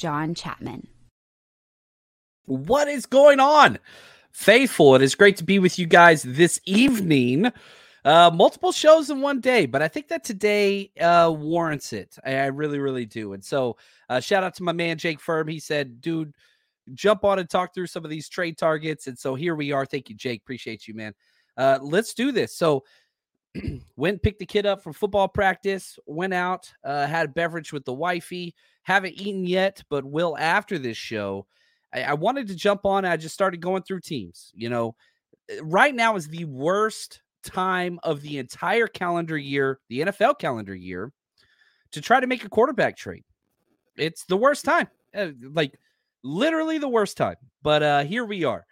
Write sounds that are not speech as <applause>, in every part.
John Chapman. What is going on? Faithful, it is great to be with you guys this evening. Uh, multiple shows in one day, but I think that today uh, warrants it. I, I really, really do. And so, uh, shout out to my man Jake Firm. He said, "Dude, jump on and talk through some of these trade targets." And so here we are. Thank you, Jake. Appreciate you, man. Uh, let's do this. So, <clears throat> went picked the kid up from football practice. Went out, uh, had a beverage with the wifey. Haven't eaten yet, but will after this show. I, I wanted to jump on. I just started going through teams. You know, uh, right now is the worst time of the entire calendar year, the NFL calendar year, to try to make a quarterback trade. It's the worst time, uh, like literally the worst time. But uh here we are.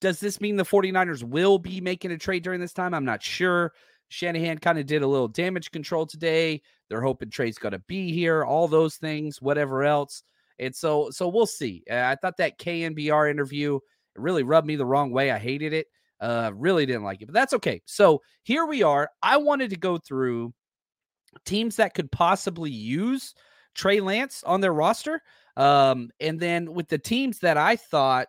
Does this mean the 49ers will be making a trade during this time? I'm not sure. Shanahan kind of did a little damage control today. They're hoping trade's going to be here, all those things, whatever else. And so, so we'll see. Uh, I thought that KNBR interview really rubbed me the wrong way. I hated it. Uh, really didn't like it, but that's okay. So here we are. I wanted to go through teams that could possibly use Trey Lance on their roster. Um, and then with the teams that I thought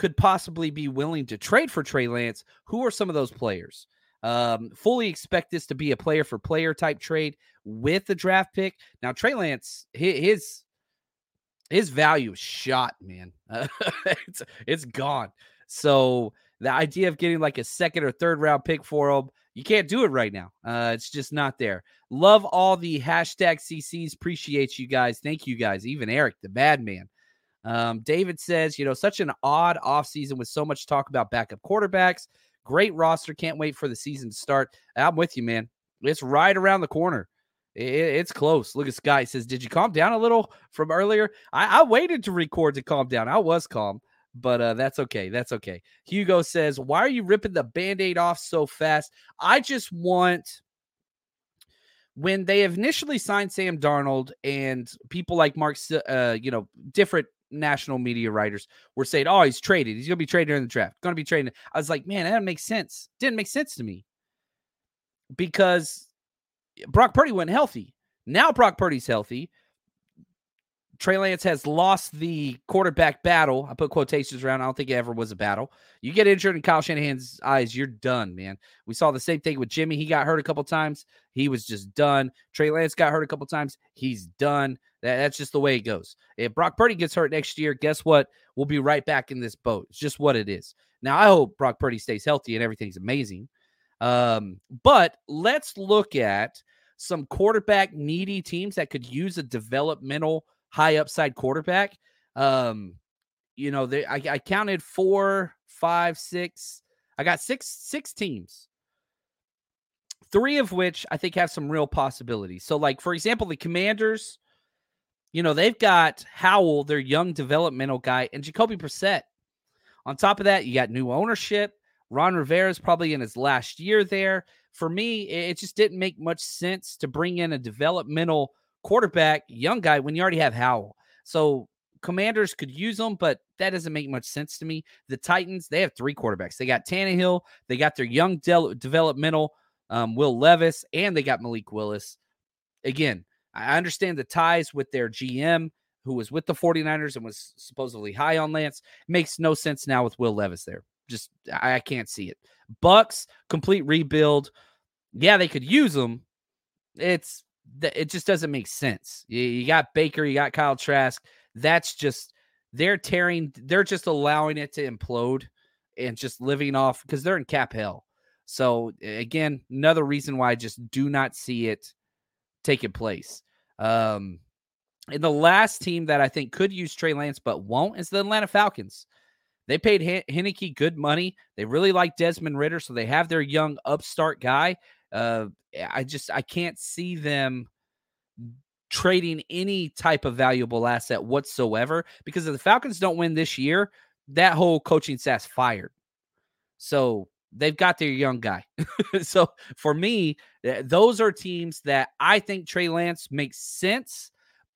could possibly be willing to trade for Trey Lance, who are some of those players? Um, fully expect this to be a player for player type trade with the draft pick. Now, Trey Lance, his his value is shot, man. Uh, <laughs> it's it's gone. So the idea of getting like a second or third round pick for him, you can't do it right now. Uh, it's just not there. Love all the hashtag CCs. Appreciate you guys. Thank you guys. Even Eric, the bad man. Um, David says, you know, such an odd offseason with so much talk about backup quarterbacks. Great roster. Can't wait for the season to start. I'm with you, man. It's right around the corner. It, it's close. Look at Sky says, Did you calm down a little from earlier? I, I waited to record to calm down. I was calm, but uh, that's okay. That's okay. Hugo says, Why are you ripping the band aid off so fast? I just want when they initially signed Sam Darnold and people like Mark, uh, you know, different national media writers were saying, "Oh, he's traded. He's going to be traded in the draft. Going to be traded." I was like, "Man, that makes sense." Didn't make sense to me because Brock Purdy went healthy. Now Brock Purdy's healthy. Trey Lance has lost the quarterback battle. I put quotations around. I don't think it ever was a battle. You get injured in Kyle Shanahan's eyes, you're done, man. We saw the same thing with Jimmy. He got hurt a couple times. He was just done. Trey Lance got hurt a couple times. He's done. That, that's just the way it goes. If Brock Purdy gets hurt next year, guess what? We'll be right back in this boat. It's just what it is. Now, I hope Brock Purdy stays healthy and everything's amazing. Um, but let's look at some quarterback needy teams that could use a developmental high upside quarterback. Um, you know, they, I, I counted four, five, six. I got six six teams. Three of which I think have some real possibilities. So, like for example, the Commanders, you know, they've got Howell, their young developmental guy, and Jacoby Brissett. On top of that, you got new ownership. Ron Rivera is probably in his last year there. For me, it just didn't make much sense to bring in a developmental quarterback, young guy, when you already have Howell. So Commanders could use them, but that doesn't make much sense to me. The Titans, they have three quarterbacks. They got Tannehill, they got their young de- developmental um, Will Levis, and they got Malik Willis. Again, I understand the ties with their GM, who was with the 49ers and was supposedly high on Lance. Makes no sense now with Will Levis there. Just I, I can't see it. Bucks complete rebuild. Yeah, they could use them. It's it just doesn't make sense. You, got Baker, you got Kyle Trask. That's just they're tearing. They're just allowing it to implode and just living off because they're in cap hell. So again, another reason why I just do not see it taking place. Um, and the last team that I think could use Trey Lance but won't is the Atlanta Falcons. They paid H- Heinicke good money. They really like Desmond Ridder, so they have their young upstart guy. Uh, I just I can't see them trading any type of valuable asset whatsoever because if the Falcons don't win this year, that whole coaching staff's fired. So they've got their young guy. <laughs> so for me, those are teams that I think Trey Lance makes sense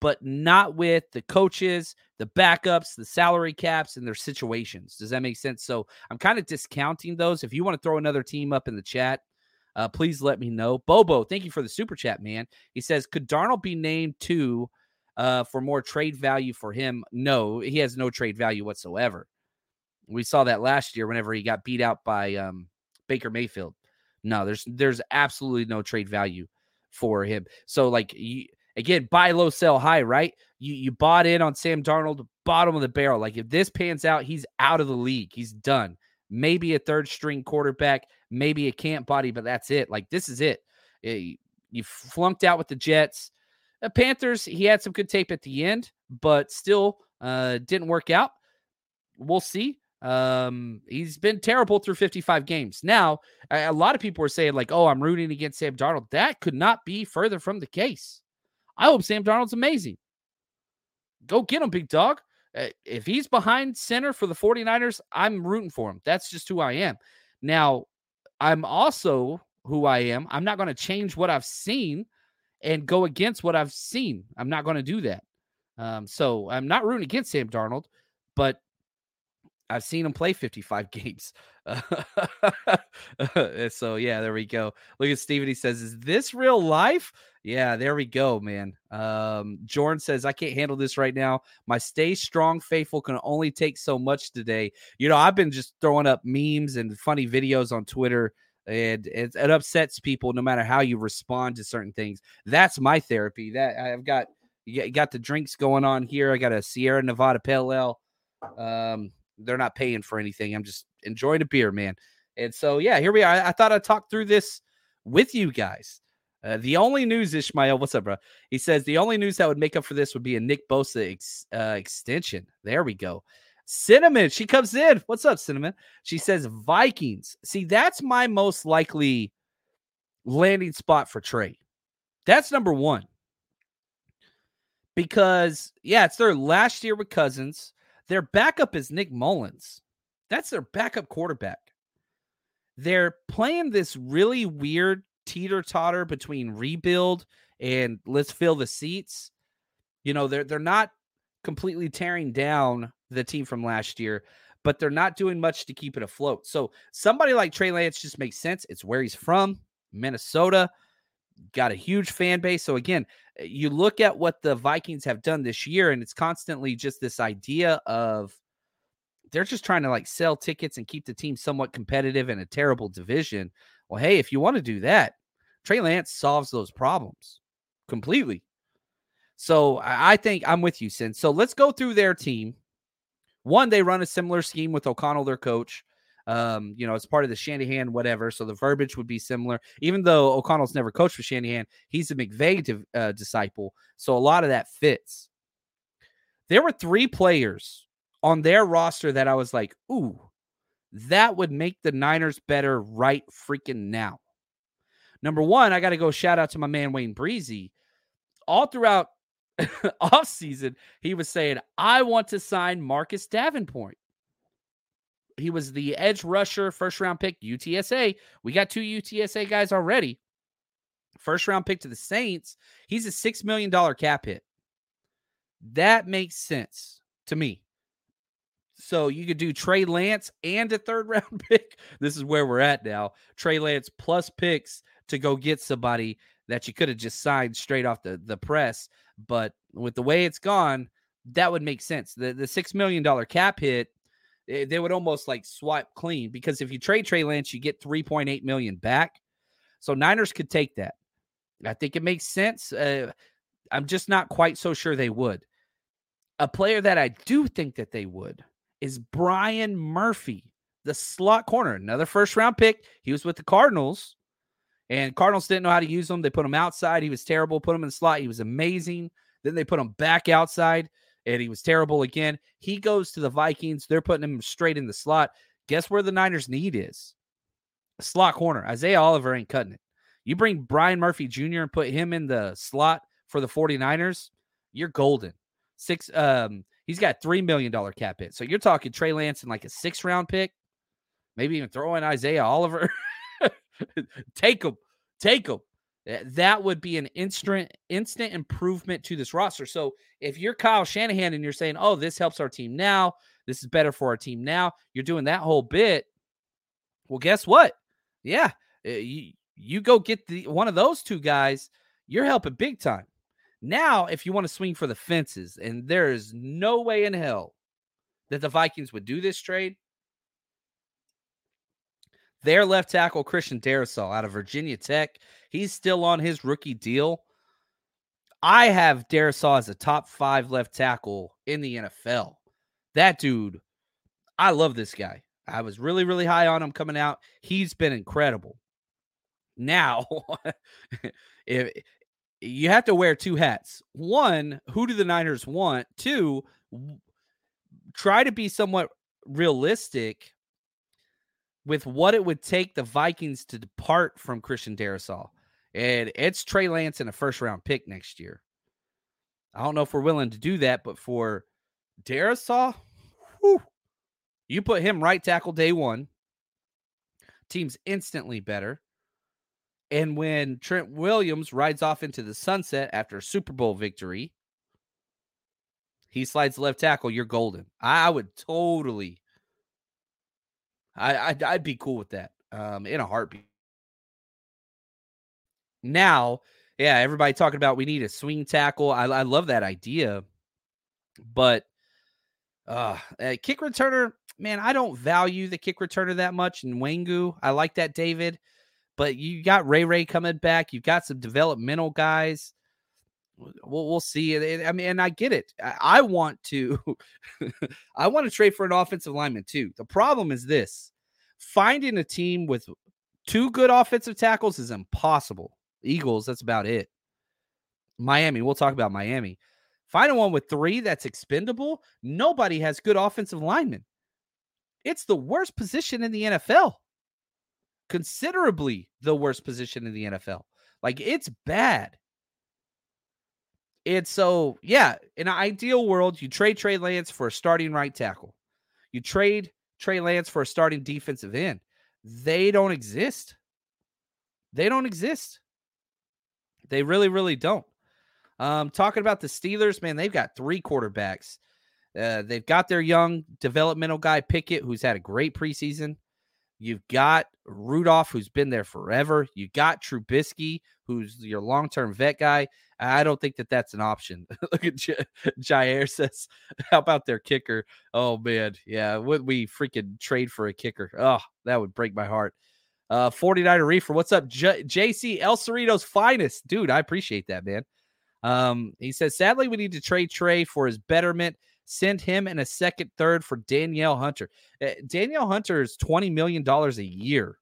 but not with the coaches, the backups, the salary caps, and their situations. Does that make sense? So I'm kind of discounting those. If you want to throw another team up in the chat, uh, please let me know. Bobo, thank you for the super chat, man. He says, could Darnold be named too uh, for more trade value for him? No, he has no trade value whatsoever. We saw that last year whenever he got beat out by um, Baker Mayfield. No, there's there's absolutely no trade value for him. So like you, Again, buy low, sell high, right? You you bought in on Sam Darnold, bottom of the barrel. Like if this pans out, he's out of the league. He's done. Maybe a third string quarterback, maybe a camp body, but that's it. Like this is it. it you flunked out with the Jets. The Panthers, he had some good tape at the end, but still uh, didn't work out. We'll see. Um, he's been terrible through 55 games. Now, a, lot of people are saying, like, oh, I'm rooting against Sam Darnold. That could not be further from the case. I hope Sam Darnold's amazing. Go get him, big dog. Uh, if he's behind center for the 49ers, I'm rooting for him. That's just who I am. Now, I'm also who I am. I'm not going to change what I've seen and go against what I've seen. I'm not going to do that. Um, so I'm not rooting against Sam Darnold, but I've seen him play 55 <laughs> games. so yeah, there we go. Look at Steven. He says, Is this real life? Yeah, there we go, man. Um, Jordan says, I can't handle this right now. My stay strong, faithful can only take so much today. You know, I've been just throwing up memes and funny videos on Twitter, and it, it upsets people no matter how you respond to certain things. That's my therapy. That I've got you got the drinks going on here. I got a Sierra Nevada Pale Ale. Um, they're not paying for anything. I'm just enjoying a beer, man. And so, yeah, here we are. I, I thought I'd talk through this with you guys. Uh, the only news, Ishmael, what's up, bro? He says the only news that would make up for this would be a Nick Bosa ex, uh, extension. There we go. Cinnamon, she comes in. What's up, Cinnamon? She says Vikings. See, that's my most likely landing spot for Trey. That's number one. Because, yeah, it's their last year with Cousins. Their backup is Nick Mullens. That's their backup quarterback. They're playing this really weird teeter totter between rebuild and let's fill the seats. You know, they're they're not completely tearing down the team from last year, but they're not doing much to keep it afloat. So somebody like Trey Lance just makes sense. It's where he's from, Minnesota, got a huge fan base. So again, eh, you look at what the Vikings have done this year, and it's constantly just this idea of they're just trying to like sell tickets and keep the team somewhat competitive in a terrible division. Well, hey, if you want to do that, Trey Lance solves those problems completely. So I think I'm with you, Sin. So let's go through their team. One, they run a similar scheme with O'Connell, their coach. Um, you know, it's part of the Shanahan, whatever. So the verbiage would be similar. Even though O'Connell's never coached for Shanahan, he's a McVay uh, disciple. So a lot of that fits. There were three players on their roster that I was like, ooh, that would make the Niners better right freaking now. Number one, I got to go shout out to my man Wayne Breezy. All throughout <laughs> off season, he was saying, I want to sign Marcus Davenport. He was the edge rusher, first round pick, UTSA. We got two UTSA guys already. First round pick to the Saints. He's a $6 million cap hit. That makes sense to me. So you could do Trey Lance and a third <laughs> round pick. This is where we're at now. Trey Lance plus picks to go get somebody that you could have just signed straight off the, the press. But with the way it's gone, that would make sense. The the six million dollar cap hit, they would almost like swipe clean because if you trade Trey Lance, you get 3.8 million back. So Niners could take that. I think it makes sense. Uh, I'm just not quite so sure they would. A player that I do think that they would is Byron Murphy, the slot corner, another first round pick. He was with the Cardinals, and Cardinals didn't know how to use him. They put him outside. He was terrible. Put him in the slot. He was amazing. Then they put him back outside, and he was terrible again. He goes to the Vikings. They're putting him straight in the slot. Guess where the Niners' need is? Slot corner. Isaiah Oliver ain't cutting it. You bring Byron Murphy Jr. and put him in the slot for the 49ers, you're golden. Six um He's got three million dollar cap hit. So you're talking Trey Lance and like a six round pick, maybe even throw in Isaiah Oliver. <laughs> take him, take him. That would be an instant instant improvement to this roster. So if you're Kyle Shanahan and you're saying, "Oh, this helps our team now. This is better for our team now," you're doing that whole bit. Well, guess what? Yeah, eh, you you go get the one of those two guys. You're helping big time. Now, if you want to swing for the fences, and there is no way in hell that the Vikings would do this trade, their left tackle, Christian Darrisaw out of Virginia Tech, he's still on his rookie deal. I have Darrisaw as a top five left tackle in the NFL. That dude, I love this guy. I was really, really high on him coming out. He's been incredible. Now, <laughs> if you have to wear two hats. One, who do the Niners want? Two, try to be somewhat realistic with what it would take the Vikings to depart from Christian Darrisaw. And it's Trey Lance in a first round pick next year. I don't know if we're willing to do that, but for Darrisaw, whew, you put him right tackle day one. Team's instantly better. And when Trent Williams rides off into the sunset after a Super Bowl victory, he slides left tackle. You're golden. I would totally. I I'd, I'd be cool with that. Um, in a heartbeat. Now, yeah, everybody talking about we need a swing tackle. I, I love that idea, but uh, kick returner, man, I don't value the kick returner that much And Nwangwu. I like that David. But you got Ray Ray coming back. You've got some developmental guys. We'll, we'll see. I mean, and I get it. I, I want to, <laughs> I want to trade for an offensive lineman too. The problem is this: finding a team with two good offensive tackles is impossible. Eagles, that's about it. Miami, we'll talk about Miami. Final one with three that's expendable. Nobody has good offensive linemen. It's the worst position in the NFL considerably the worst position in the NFL. Like it's bad. And so, yeah, in an ideal world, you trade Trey Lance for a starting right tackle. You trade Trey Lance for a starting defensive end. They don't exist. They don't exist. They really, really don't. Um, talking about the Steelers, man, they've got three quarterbacks. Uh, they've got their young developmental guy Pickett, who's had a great preseason. You've got Rudolph, who's been there forever. You got Trubisky, who's your long term vet guy. I don't think that that's an option. <laughs> Look at J- Jair says, <laughs> How about their kicker? Oh, man. Yeah. Would we freaking trade for a kicker? Oh, that would break my heart. Uh, 49er Reefer, what's up? J- JC El Cerrito's finest. Dude, I appreciate that, man. Um, he says, Sadly, we need to trade Trey for his betterment. Send him and a second, third for Danielle Hunter. Uh, Danielle Hunter is $20 million a year.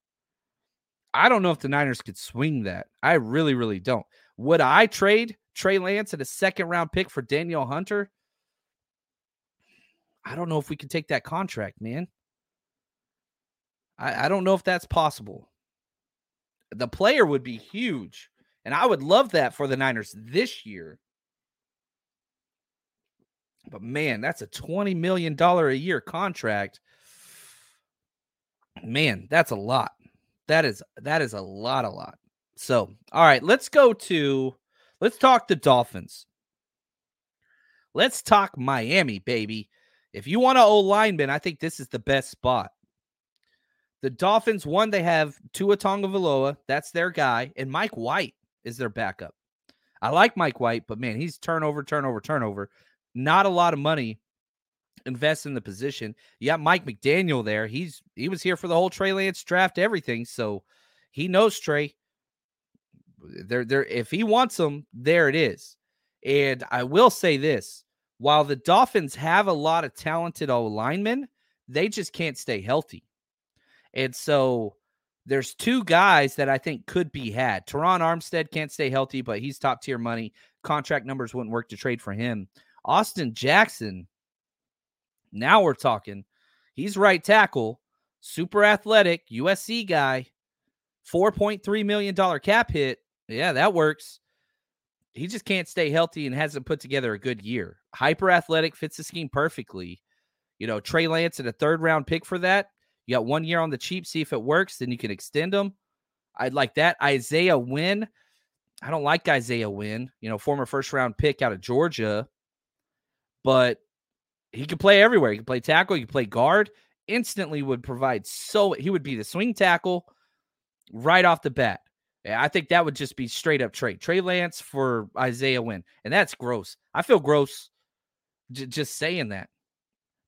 I don't know if the Niners could swing that. I really, really don't. Would I trade Trey Lance and a second round pick for Danielle Hunter? I don't know if we can take that contract, man. I, I don't know if that's possible. The player would be huge. And I would love that for the Niners this year. But man, that's a $20 million a year contract. Man, that's a lot. That is that is a lot, a lot. So, all right, let's go to let's talk the Dolphins. Let's talk Miami, baby. If you want an old lineman, I think this is the best spot. The Dolphins, one, they have Tua Tagovailoa. That's their guy. And Mike White is their backup. I like Mike White, but man, he's turnover, turnover, turnover. Not a lot of money invest in the position. You got Mike McDaniel there. He's he was here for the whole Trey Lance draft, everything. So he knows Trey. There, there. If he wants him, there it is. And I will say this: while the Dolphins have a lot of talented O linemen, they just can't stay healthy. And so there's two guys that I think could be had. Terron Armstead can't stay healthy, but he's top tier money. Contract numbers wouldn't work to trade for him. Austin Jackson, now we're talking. He's right tackle, super athletic, USC guy, $4.3 million cap hit. Yeah, that works. He just can't stay healthy and hasn't put together a good year. Hyper athletic, fits the scheme perfectly. You know, Trey Lance and a third round pick for that. Got one year on the cheap, see if it works, then you can extend them. I'd like that. Isaiah Wynn. I don't like Isaiah Wynn, you know, former first round pick out of Georgia, but he could play everywhere. He could play tackle, he could play guard. Instantly would provide so he would be the swing tackle right off the bat. I think that would just be straight up trade. Trey Lance for Isaiah Wynn. And that's gross. I feel gross j- just saying that.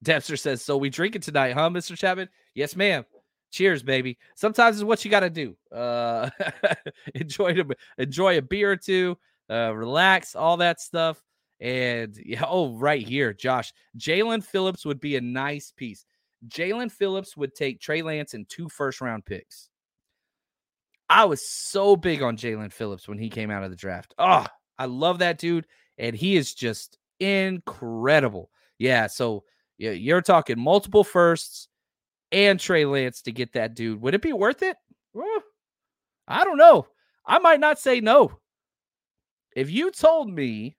Dempster says, So we drinking tonight, huh, Mr. Chapman? Yes, ma'am. Cheers, baby. Sometimes it's what you got to do. Uh, <laughs> enjoy, enjoy a beer or two, uh, relax, all that stuff. And yeah, oh, right here, Josh. Jaelan Phillips would be a nice piece. Jaelan Phillips would take Trey Lance and two first round picks. I was so big on Jaelan Phillips when he came out of the draft. Oh, I love that dude. And he is just incredible. Yeah. So yeah, you're talking multiple firsts and Trey Lance to get that dude. Would it be worth it? I don't know. I might not say no. If you told me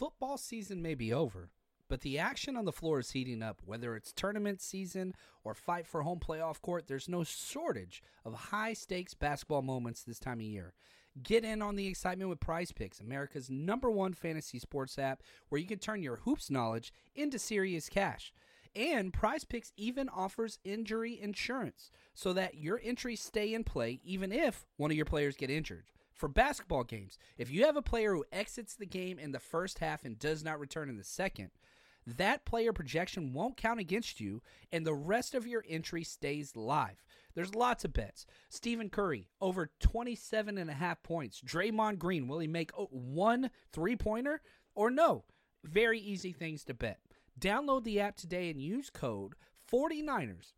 Football season may be over, but the action on the floor is heating up. Whether it's tournament season or fight for home playoff court, there's no shortage of high stakes basketball moments this time of year. Get in on the excitement with Prize Picks, America's number one fantasy sports app, where you can turn your hoops knowledge into serious cash. And Prize Picks even offers injury insurance so that your entries stay in play even if one of your players get injured for basketball games, if you have a player who exits the game in the first half and does not return in the second, that player projection won't count against you, and the rest of your entry stays live. There's lots of bets. Stephen Curry, over 27 and a half points. Draymond Green, will he make one three pointer or no? Very easy things to bet. Download the app today and use code 49ers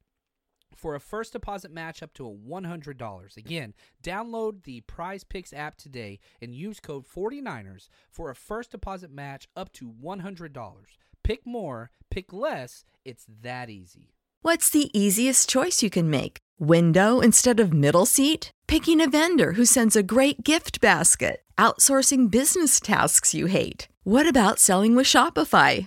for a first deposit match up to a $100. Again, download the Prize Picks app today and use code 49ers for a first deposit match up to $100. Pick more, pick less, it's that easy. What's the easiest choice you can make? Window instead of middle seat? Picking a vendor who sends a great gift basket? Outsourcing business tasks you hate? What about selling with Shopify?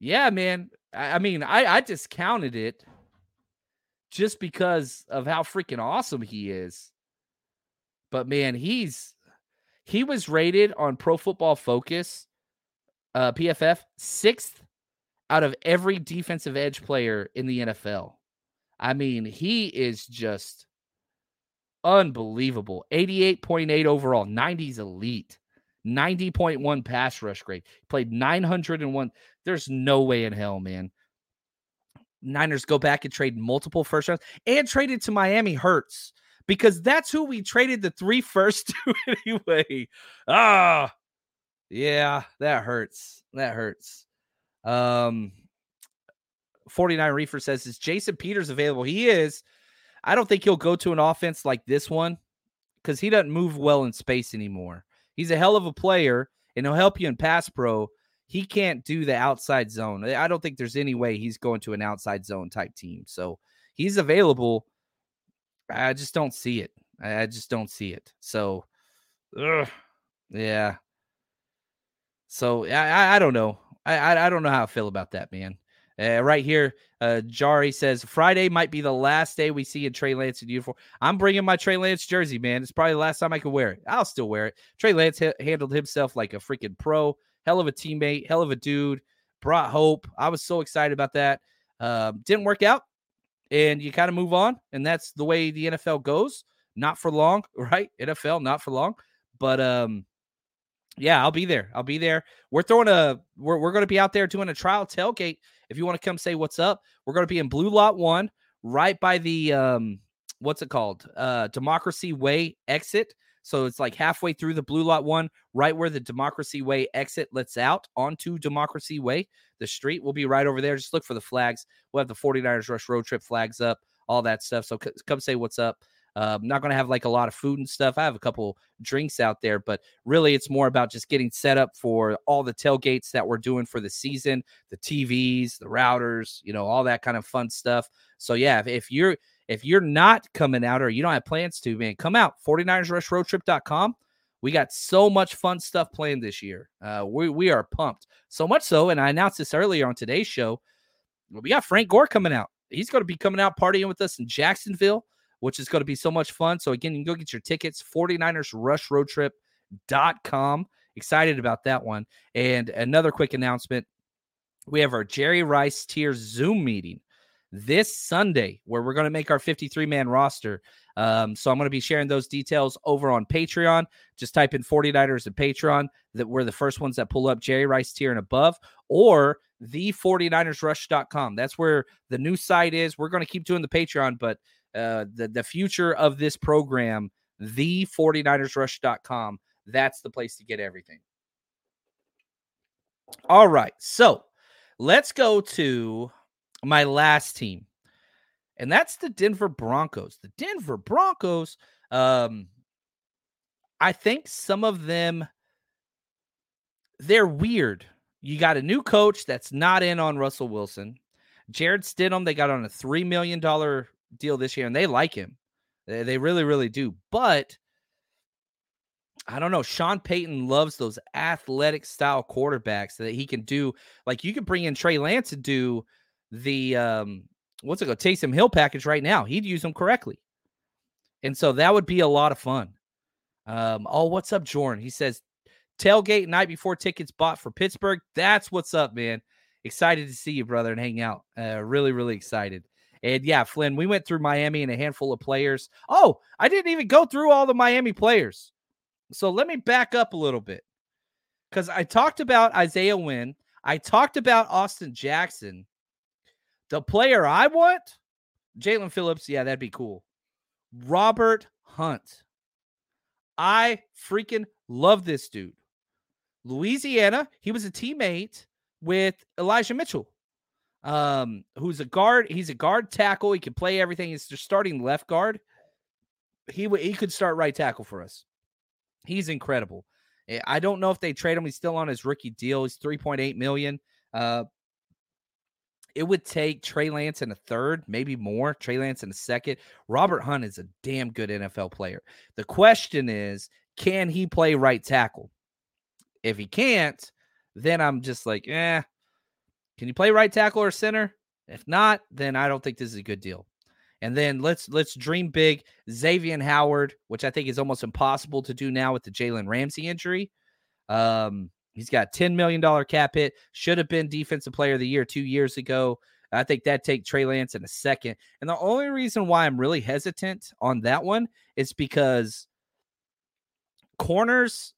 Yeah, man. I, I mean, I, I discounted it just because of how freaking awesome he is. But man, he's he was rated on Pro Football Focus, uh, PFF, sixth out of every defensive edge player in the NFL. I mean, he is just unbelievable. 88.8 overall, 90s elite, 90.1 pass rush grade. Played 901. There's no way in hell, man. Niners go back and trade multiple first rounds and traded to Miami Hurts because that's who we traded the three first <laughs> to anyway. Ah, yeah, that hurts. That hurts. Um, 49 Reefer says, Is Jason Peters available? He is. I don't think he'll go to an offense like this one because he doesn't move well in space anymore. He's a hell of a player and he'll help you in pass pro. He can't do the outside zone. I don't think there's any way he's going to an outside zone type team. So he's available. I just don't see it. I just don't see it. So, ugh, yeah. So I, I don't know. I, I, I don't know how I feel about that, man. Uh, right here, uh, Jari says Friday might be the last day we see a Trey Lance in uniform. I'm bringing my Trey Lance jersey, man. It's probably the last time I can wear it. I'll still wear it. Trey Lance ha- handled himself like a freaking pro. Hell of a teammate. Hell of a dude. Brought hope. I was so excited about that. Um, didn't work out, and you kind of move on, and that's the way the NFL goes. Not for long, <laughs> right? NFL, not for long. But um, yeah, I'll be there. I'll be there. We're throwing a. We're we're going to be out there doing a trial tailgate if you want to come say what's up, we're going to be in Blue Lot 1 right by the um what's it called? Uh Democracy Way exit. So it's like halfway through the Blue Lot 1, right where the Democracy Way exit lets out onto Democracy Way. The street will be right over there. Just look for the flags. We'll have the 49ers Rush road trip flags up, all that stuff. So c- come say what's up. Uh, I'm not going to have like a lot of food and stuff. I have a couple drinks out there, but really it's more about just getting set up for all the tailgates that we're doing for the season, the TVs, the routers, you know, all that kind of fun stuff. So yeah, if, if you're if you're not coming out or you don't have plans to, man, come out 49ersrushroadtrip.com. We got so much fun stuff planned this year. Uh, we, we are pumped. So much so, and I announced this earlier on today's show. We got Frank Gore coming out. He's going to be coming out partying with us in Jacksonville which is going to be so much fun. So again, you can go get your tickets, 49ers Rush Road Trip.com. Excited about that one. And another quick announcement. We have our Jerry Rice tier Zoom meeting this Sunday where we're going to make our 53 man roster. Um, so I'm going to be sharing those details over on Patreon. Just type in 49ers and Patreon that we're the first ones that pull up Jerry Rice tier and above, or the 49ersrush.com. That's where the new site is. We're going to keep doing the Patreon, but uh, the, the future of this program, the 49ersrush.com. That's the place to get everything. All right. So let's go to my last team, and that's the Denver Broncos. The Denver Broncos, um, I think some of them, they're weird. You got a new coach that's not in on Russell Wilson. Jarrett Stidham, they got on a $3 million deal this year, and they like him. They, really, really do. But I don't know. Sean Payton loves those athletic style quarterbacks that he can do. Like you could bring in Trey Lance to do the um what's it called Taysom Hill package right now. He'd use them correctly. And so that would be a lot of fun. Um, oh, what's up, Jordan? He says tailgate night before tickets bought for Pittsburgh. That's what's up, man. Excited to see you, brother, and hang out. Uh, really, really excited. And yeah, Flynn, we went through Miami and a handful of players. Oh, I didn't even go through all the Miami players. So let me back up a little bit because I talked about Isaiah Wynn. I talked about Austin Jackson. The player I want, Jaelan Phillips. Yeah, that'd be cool. Robert Hunt. I freaking love this dude. Louisiana, he was a teammate with Elijah Mitchell um, who's a guard. He's a guard tackle. He can play everything. He's just starting left guard. He he could start right tackle for us. He's incredible. Eh, I don't know if they trade him. He's still on his rookie deal. He's three point eight million. Uh, it would take Trey Lance in a third, maybe more. Trey Lance in a second. Robert Hunt is a damn good NFL player. The question is, can he play right tackle? If he can't, then I'm just like, eh. Can you play right tackle or center? If not, then I don't think this is a good deal. And then let's let's dream big. Xavien Howard, which I think is almost impossible to do now with the Jalen Ramsey injury. Um, he's got $10 million cap hit. Should have been defensive player of the year two years ago. I think that take Trey Lance in a second. And the only reason why I'm really hesitant on that one is because corners,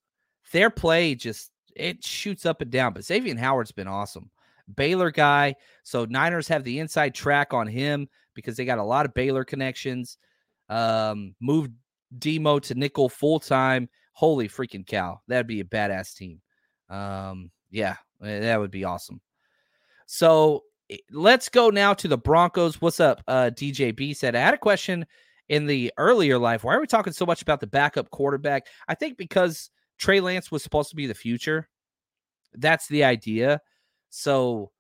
their play just it shoots up and down. But Xavien Howard's been awesome. Baylor guy. So Niners have the inside track on him because they got a lot of Baylor connections. Um, moved Demo to nickel full time. Holy freaking cow. That'd be a badass team. Um, yeah, eh, that would be awesome. So eh, let's go now to the Broncos. What's up? Uh, DJB said, I had a question in the earlier life. Why are we talking so much about the backup quarterback? I think because Trey Lance was supposed to be the future. That's the idea. So,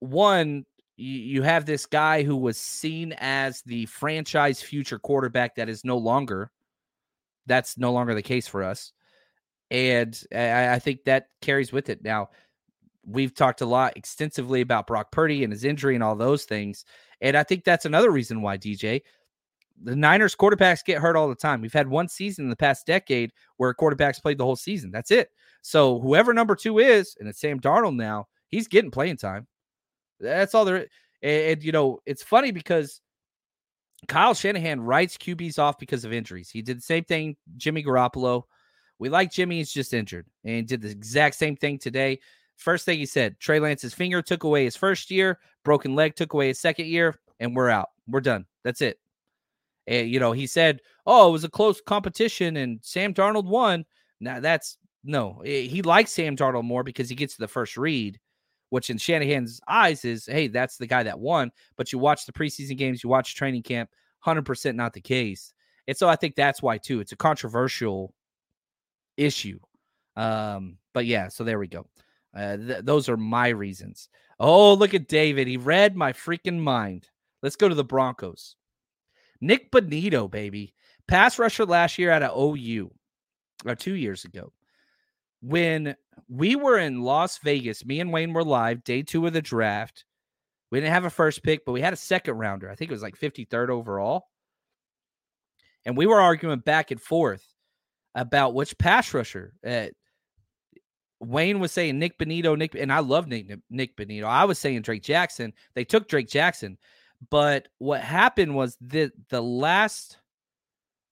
one, you, you have this guy who was seen as the franchise future quarterback that is no longer. That's no longer the case for us. And I, I think that carries with it. Now, we've talked a lot extensively about Brock Purdy and his injury and all those things. And I think that's another reason why DJ the Niners quarterbacks get hurt all the time. We've had one season in the past decade where quarterbacks played the whole season. That's it. So whoever number two is, and it's Sam Darnold now, he's getting playing time. That's all there. Is. And, and you know, it's funny because Kyle Shanahan writes QBs off because of injuries. He did the same thing, Jimmy Garoppolo. We like Jimmy, he's just injured. And did the exact same thing today. First thing he said, Trey Lance's finger took away his first year, broken leg took away his second year, and we're out. We're done. That's it. And, you know, he said, oh, it was a close competition and Sam Darnold won. Now that's no, he likes Sam Darnold more because he gets the first read, which in Shanahan's eyes is, hey, that's the guy that won. But you watch the preseason games, you watch training camp, 100% not the case. And so I think that's why, too. It's a controversial issue. Um, but yeah, so there we go. Uh, th- those are my reasons. Oh, look at David. He read my freaking mind. Let's go to the Broncos. Nik Bonitto, baby. Pass rusher last year out of OU, or two years ago. When we were in Las Vegas, me and Wayne were live, day two of the draft. We didn't have a first pick, but we had a second rounder. I think it was like 53rd overall. And we were arguing back and forth about which pass rusher. Uh, Wayne was saying Nick Benito, Nick, and I love Nick, Nik Bonitto. I was saying Drake Jackson. They took Drake Jackson. But what happened was the the last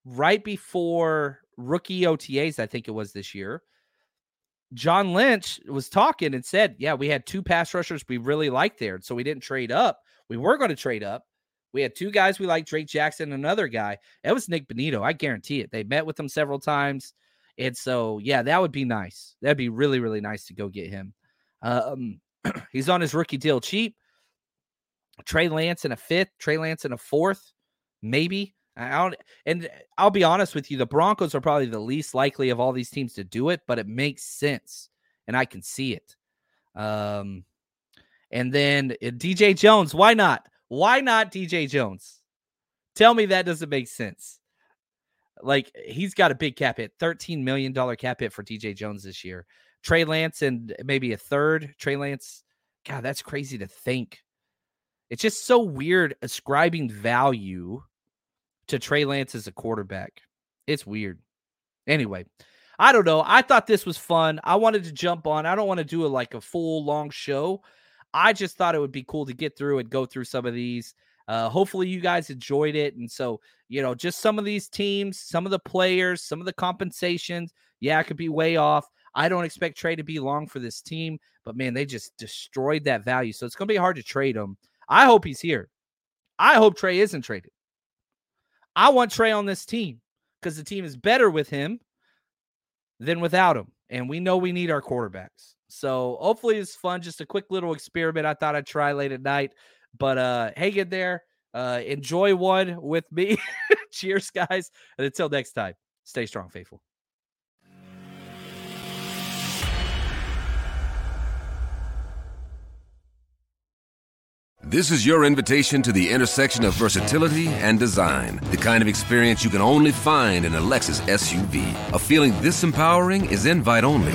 right before rookie OTAs, I think it was this year, John Lynch was talking and said, Yeah, we had two pass rushers we really liked there. So we didn't trade up. We were going to trade up. We had two guys we liked, Drake Jackson, another guy. That was Nik Bonitto. I guarantee it. They met with him several times. And so, yeah, that would be nice. That'd be really, really nice to go get him. Um, <clears throat> he's on his rookie deal cheap. Trey Lance in a fifth, Trey Lance in a fourth, maybe. I don't, and I'll be honest with you, the Broncos are probably the least likely of all these teams to do it, but it makes sense, and I can see it. Um, and then uh, DJ Jones, why not? Why not DJ Jones? Tell me that doesn't make sense. Like he's got a big cap hit, thirteen million dollar cap hit for DJ Jones this year. Trey Lance and maybe a third. Trey Lance, God, that's crazy to think. It's just so weird ascribing value to Trey Lance as a quarterback. It's weird. Anyway, I don't know. I thought this was fun. I wanted to jump on. I don't want to do a like a full long show. I just thought it would be cool to get through and go through some of these. Uh, hopefully, you guys enjoyed it. And so, you know, just some of these teams, some of the players, some of the compensations. Yeah, it could be way off. I don't expect Trey to be long for this team, but man, they just destroyed that value. So it's going to be hard to trade him. I hope he's here. I hope Trey isn't traded. I want Trey on this team because the team is better with him than without him. And we know we need our quarterbacks. So hopefully it's fun. Just a quick little experiment I thought I'd try late at night. But uh hang in there. Uh enjoy one with me. <laughs> Cheers, guys. And until next time, stay strong, faithful. This is your invitation to the intersection of versatility and design. The kind of experience you can only find in a Lexus SUV. A feeling this empowering is invite only.